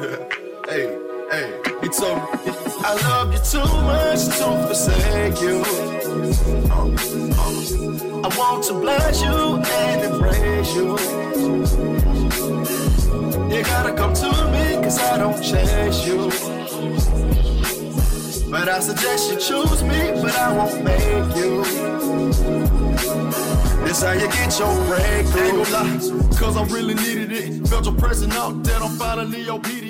hey, hey, he told me, I love you too much to forsake you. Uh, uh, I want to bless you and embrace you. You gotta come to me, cause I don't chase you. But I suggest you choose me, but I won't make you. This how you get your breakthrough. lie, cause I really needed it. Felt your presence out that I'm finally obedient.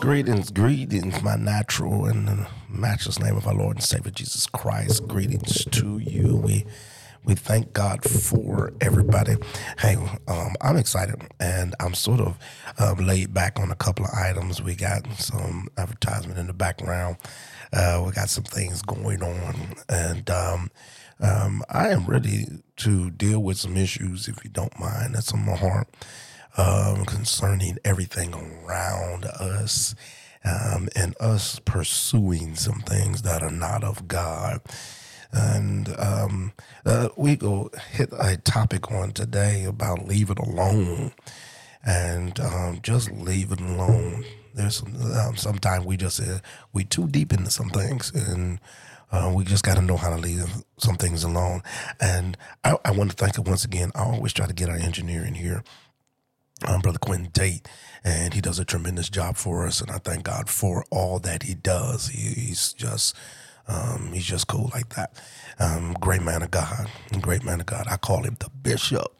Greetings, greetings, my natural and the matchless name of our Lord and Savior Jesus Christ. Greetings to you. We we thank God for everybody. Hey, um, I'm excited and I'm sort of uh, laid back on a couple of items. We got some advertisement in the background. Uh, we got some things going on, and um, um, I am ready to deal with some issues, if you don't mind. That's on my heart um, concerning everything around us um, and us pursuing some things that are not of God. And um, uh, we go hit a topic on today about leave it alone and um, just leave it alone. There's some, um, sometimes we just uh, we too deep into some things and uh, we just got to know how to leave some things alone. And I, I want to thank you once again. I always try to get our engineer in here, um, Brother Quentin Tate, and he does a tremendous job for us. And I thank God for all that he does. He, he's just. Um, he's just cool like that. Um, great man of God. Great man of God. I call him the bishop.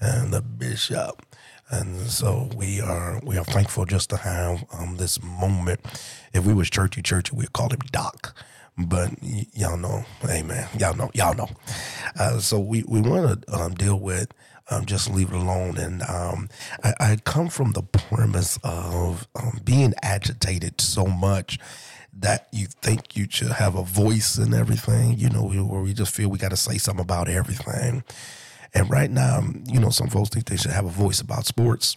And the bishop. And so we are we are thankful just to have um, this moment. If we was churchy churchy, we'd call him Doc. But y- y'all know, amen. Y'all know, y'all know. Uh, so we, we want to um, deal with um, just leave it alone. And um, I, I come from the premise of um, being agitated so much that you think you should have a voice in everything, you know, where we just feel we got to say something about everything. And right now, you know, some folks think they should have a voice about sports.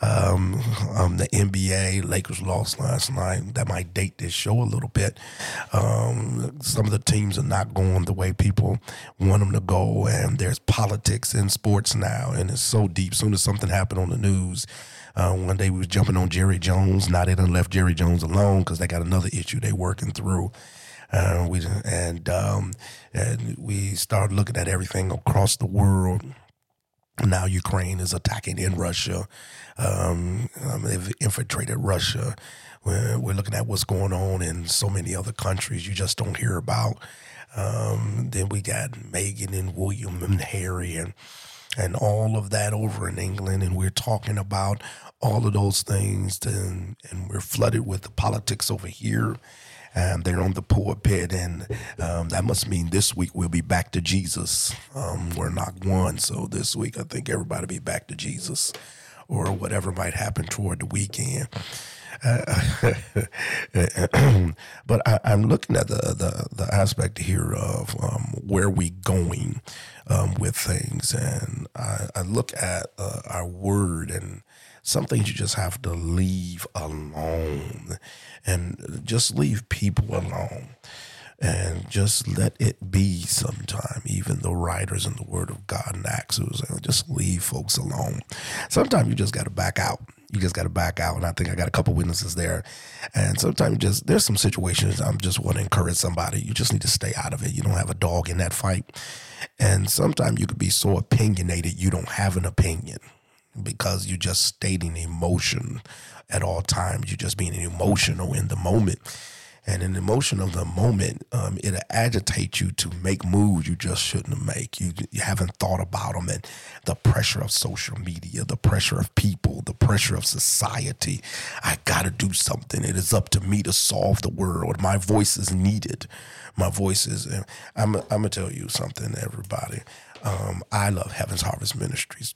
Um, um, the NBA, Lakers lost last night. That might date this show a little bit. Um, some of the teams are not going the way people want them to go, and there's politics in sports now, and it's so deep. Soon as something happened on the news, uh, one day we was jumping on Jerry Jones. Now they done left Jerry Jones alone because they got another issue they working through. Uh, we and um, and we started looking at everything across the world. Now Ukraine is attacking in Russia. Um, um, they've infiltrated Russia. We're, we're looking at what's going on in so many other countries you just don't hear about. Um, then we got Meghan and William and Harry and and all of that over in England, and we're talking about all of those things, and, and we're flooded with the politics over here. And they're on the pulpit, and um, that must mean this week we'll be back to Jesus. Um, we're not one, so this week I think everybody be back to Jesus, or whatever might happen toward the weekend. Uh, but I, am looking at the, the, the aspect here of um, where we going um, with things, and I, I look at uh, our word and some things you just have to leave alone, and just leave people alone and just let it be sometime. Even the writers in the Word of God and Acts, just leave folks alone. Sometimes you just got to back out. You just got to back out. And I think I got a couple witnesses there. And sometimes just there's some situations I'm just want to encourage somebody. You just need to stay out of it. You don't have a dog in that fight. And sometimes you could be so opinionated you don't have an opinion because you're just stating emotion at all times. You're just being emotional in the moment and an emotion of the moment, um, it'll agitate you to make moves you just shouldn't make. You, you haven't thought about them, and the pressure of social media, the pressure of people, the pressure of society. I got to do something. It is up to me to solve the world. My voice is needed. My voice is. I'm. I'm gonna tell you something, everybody. Um, I love Heaven's Harvest Ministries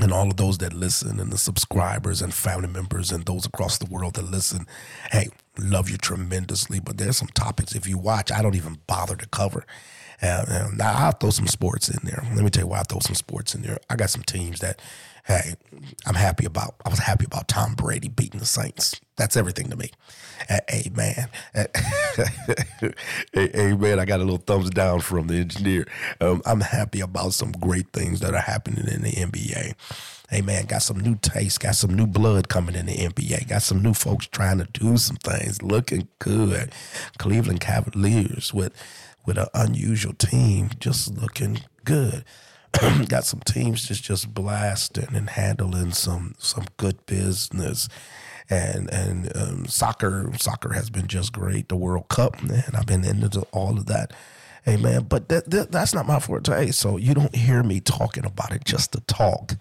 and all of those that listen and the subscribers and family members and those across the world that listen hey love you tremendously but there's some topics if you watch i don't even bother to cover Uh, and now I'll throw some sports in there. Let me tell you why I throw some sports in there. I got some teams that, hey, I'm happy about. I was happy about Tom Brady beating the Saints. That's everything to me. Amen. amen. I got a little thumbs down from the engineer. Um, I'm happy about some great things that are happening in the NBA. Hey man, got some new taste, got some new blood coming in the NBA, got some new folks trying to do some things, looking good. Cleveland Cavaliers with with an unusual team, just looking good. got some teams just just blasting and handling some some good business and and um, soccer soccer has been just great. The World Cup, and I've been into all of that. Amen. But that, that, that's not my forte. So you don't hear me talking about it just to talk.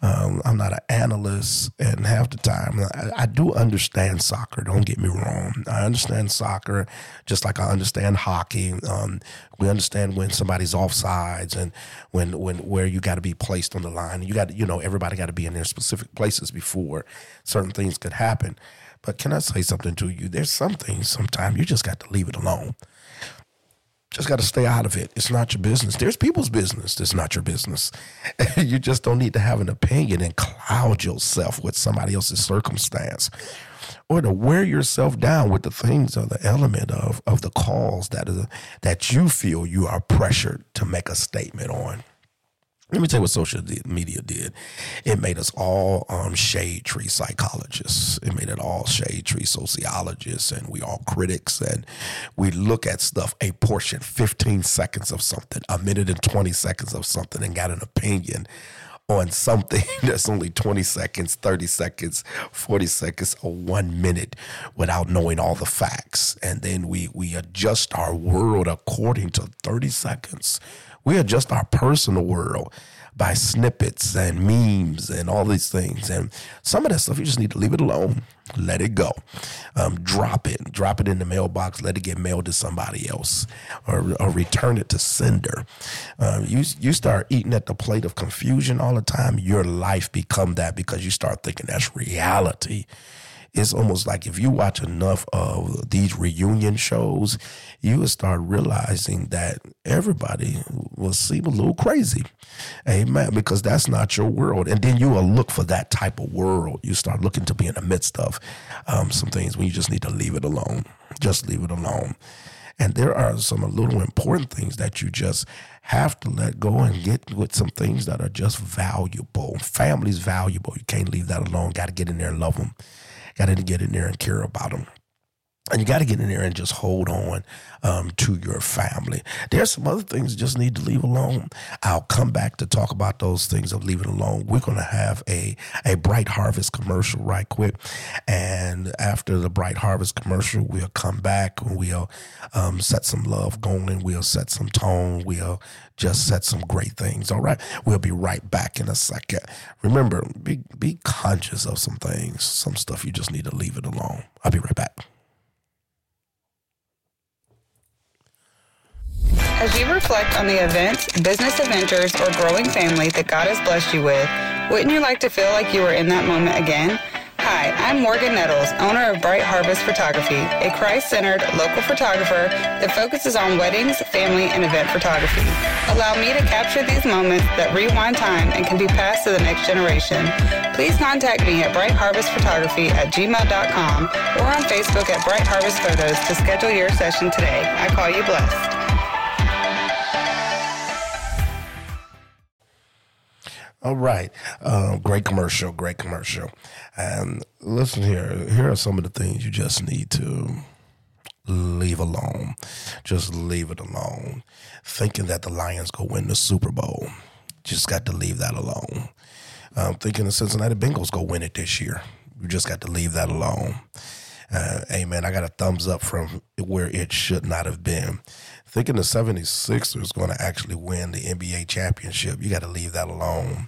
Um, I'm not an analyst, and half the time I, I, do understand soccer. Don't get me wrong. I understand soccer just like I understand hockey. Um, we understand when somebody's offsides and when when where you got to be placed on the line. You got you know everybody got to be in their specific places before certain things could happen. But can I say something to you? There's some things sometimes you just got to leave it alone. Just got to stay out of it. It's not your business. There's people's business. It's not your business. you just don't need to have an opinion and cloud yourself with somebody else's circumstance or to wear yourself down with the things or the element of, of the cause that, is, that you feel you are pressured to make a statement on. Let me tell you what social media did. It made us all um, shade tree psychologists. It made it all shade tree sociologists, and we all critics. And we look at stuff a portion, 15 seconds of something, a minute and 20 seconds of something, and got an opinion on something that's only 20 seconds, 30 seconds, 40 seconds, or one minute without knowing all the facts. And then we, we adjust our world according to 30 seconds we adjust our personal world by snippets and memes and all these things. And some of that stuff, you just need to leave it alone. Let it go. Um, drop it. Drop it in the mailbox. Let it get mailed to somebody else or, or return it to sender. Um, you, you start eating at the plate of confusion all the time, your life become that because you start thinking that's reality it's almost like if you watch enough of these reunion shows, you will start realizing that everybody will seem a little crazy. Amen. Because that's not your world. And then you will look for that type of world. You start looking to be in the midst of um, some things when you just need to leave it alone. Just leave it alone. And there are some little important things that you just have to let go and get with some things that are just valuable. Family's valuable. You can't leave that alone. Got to get in there and love them. Got to get in there and care about them. And you got to get in there and just hold on um, to your family. There's some other things you just need to leave alone. I'll come back to talk about those things of leaving alone. We're going to have a, a Bright Harvest commercial right quick. And after the Bright Harvest commercial, we'll come back and we'll um, set some love going. We'll set some tone. We'll just set some great things. All right. We'll be right back in a second. Remember, be, be conscious of some things, some stuff you just need to leave it alone. I'll be right back. As you reflect on the events, business adventures, or growing family that God has blessed you with, wouldn't you like to feel like you were in that moment again? Hi, I'm Morgan Nettles, owner of Bright Harvest Photography, a Christ-centered local photographer that focuses on weddings, family, and event photography. Allow me to capture these moments that rewind time and can be passed to the next generation. Please contact me at brightharvestphotography at gmail.com or on Facebook at Bright Harvest Photos to schedule your session today. I call you blessed. All right. Um, great commercial. Great commercial. And listen here. Here are some of the things you just need to leave alone. Just leave it alone. Thinking that the Lions go win the Super Bowl. Just got to leave that alone. Um, thinking the Cincinnati Bengals go win it this year. You just got to leave that alone. Uh, amen. I got a thumbs up from where it should not have been thinking the 76ers going to actually win the NBA championship, you got to leave that alone.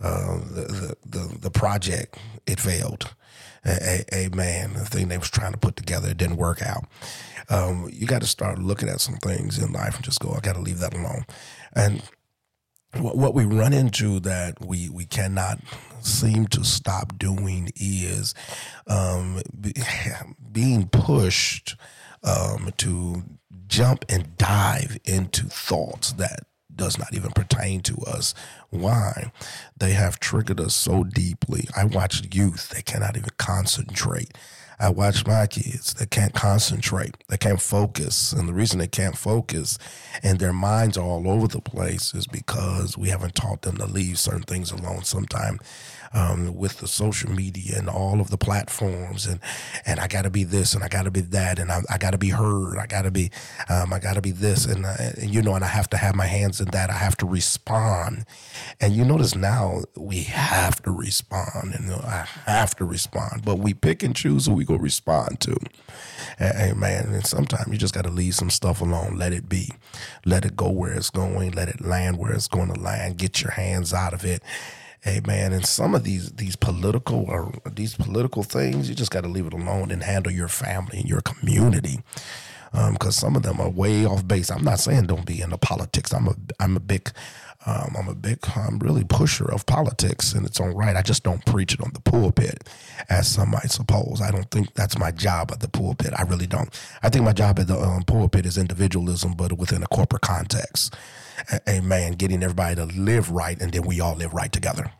Uh, the, the, the, the project, it failed. Amen. The thing they was trying to put together, it didn't work out. Um, you got to start looking at some things in life and just go, I got to leave that alone. And what, what we run into that we, we cannot seem to stop doing is um, be, being pushed um, to jump and dive into thoughts that does not even pertain to us. Why? They have triggered us so deeply. I watch youth, they cannot even concentrate. I watch my kids that can't concentrate, they can't focus. And the reason they can't focus and their minds are all over the place is because we haven't taught them to leave certain things alone. Sometimes um, with the social media and all of the platforms and and I got to be this and I got to be that and I, I got to be heard I got to be um, I got to be this and, uh, and you know and I have to have my hands in that I have to respond. And you notice now we have to respond and I have to respond but we pick and choose who we go respond to. Hey man and sometimes you just got to leave some stuff alone. Let it be. Let it go where it's going. Let it land where it's going to land. Get your hands out of it Hey man, and some of these these political or these political things, you just got to leave it alone and handle your family and your community because um, some of them are way off base. I'm not saying don't be into politics. I'm a I'm a big um, I'm a big I'm really pusher of politics in its own right. I just don't preach it on the pulpit, as some might suppose. I don't think that's my job at the pulpit. I really don't. I think my job at the um, pulpit is individualism, but within a corporate context. A- amen. Getting everybody to live right, and then we all live right together.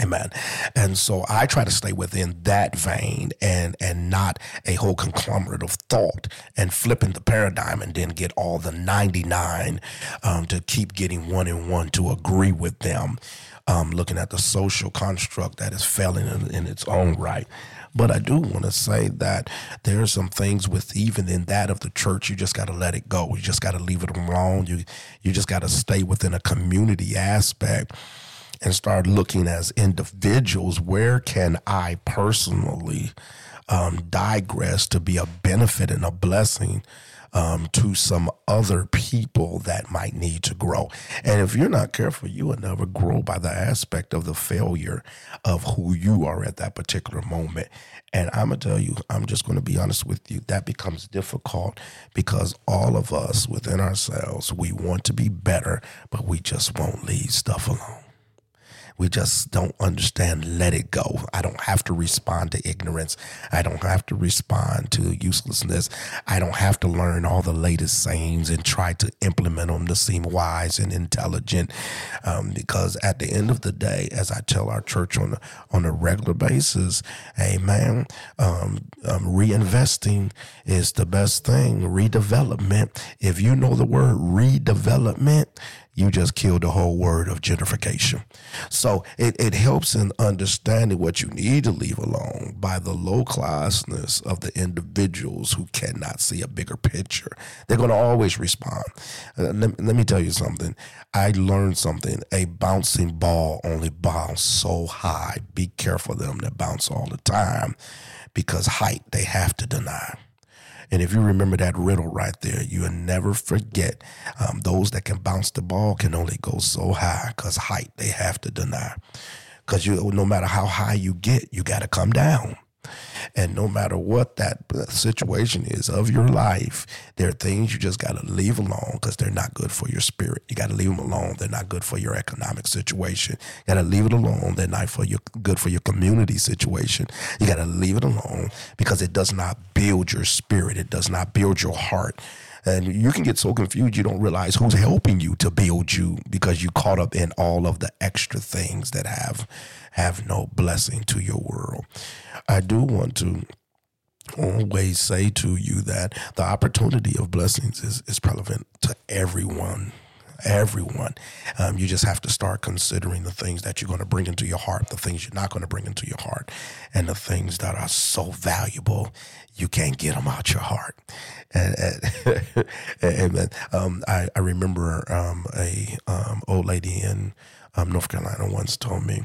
Amen. And so I try to stay within that vein and and not a whole conglomerate of thought and flipping the paradigm and then get all the 99 um, to keep getting one and one to agree with them. Um, looking at the social construct that is failing in, in its own right. But I do want to say that there are some things with even in that of the church, you just got to let it go. You just got to leave it alone. You you just got to stay within a community aspect and start looking as individuals. Where can I personally um, digress to be a benefit and a blessing? Um, to some other people that might need to grow. And if you're not careful, you will never grow by the aspect of the failure of who you are at that particular moment. And I'm going to tell you, I'm just going to be honest with you, that becomes difficult because all of us within ourselves, we want to be better, but we just won't leave stuff alone. We just don't understand. Let it go. I don't have to respond to ignorance. I don't have to respond to uselessness. I don't have to learn all the latest sayings and try to implement them to seem wise and intelligent. Um, because at the end of the day, as I tell our church on on a regular basis, amen, um, um, reinvesting is the best thing. Redevelopment. If you know the word redevelopment, you just killed the whole word of gentrification. So it, it helps in understanding what you need to leave alone by the low classness of the individuals who cannot see a bigger picture. They're going to always respond. Uh, let, let me tell you something. I learned something. A bouncing ball only bounces so high. Be careful of them that bounce all the time because height they have to deny. And if you remember that riddle right there, you'll never forget um, those that can bounce the ball can only go so high because height they have to deny. Because you, no matter how high you get, you got to come down. And no matter what that situation is of your life, there are things you just got to leave alone because they're not good for your spirit. You got to leave them alone. They're not good for your economic situation. You got to leave it alone. They're not for your good for your community situation. You got to leave it alone because it does not build your spirit. It does not build your heart. And you can get so confused you don't realize who's helping you to build you because you caught up in all of the extra things that have have no blessing to your world. I do want to always say to you that the opportunity of blessings is, is relevant to everyone everyone. Um, you just have to start considering the things that you're going to bring into your heart, the things you're not going to bring into your heart, and the things that are so valuable you can't get them out your heart. And, and, and um, I, I, remember um, a um, old lady in um, North Carolina once told me.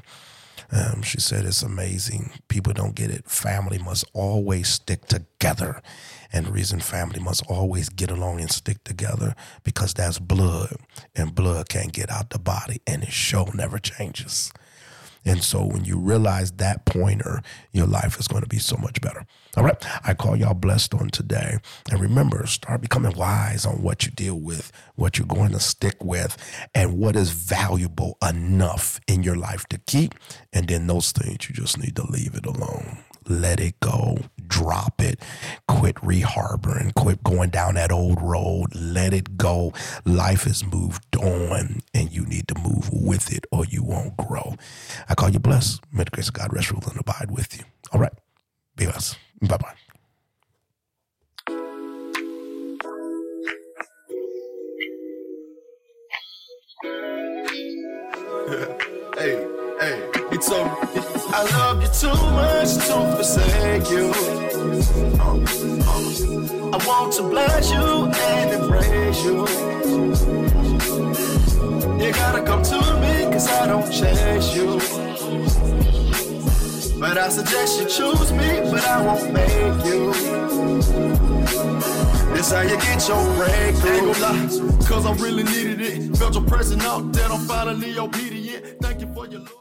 Um, she said it's amazing. People don't get it. Family must always stick together. And the reason family must always get along and stick together because that's blood, and blood can't get out the body, and the show never changes. And so when you realize that pointer, your life is going to be so much better. All right. I call y'all blessed on today. And remember, start becoming wise on what you deal with, what you're going to stick with, and what is valuable enough in your life to keep. And then those things, you just need to leave it alone. Let it go drop it. Quit reharboring. Quit going down that old road. Let it go. Life has moved on, and you need to move with it, or you won't grow. I call you blessed. May the grace of God rest, rule, and abide with you. All right. Be blessed. Bye bye. hey, hey, he told me, I love you too much to forsake you. I want to bless you and embrace you. You gotta come to me, cause I don't chase you. But I suggest you choose me, but I won't make you. This how you get your breakthrough. Cause I really needed it. Felt your presence out that I'm finally obedient. Thank you for your love.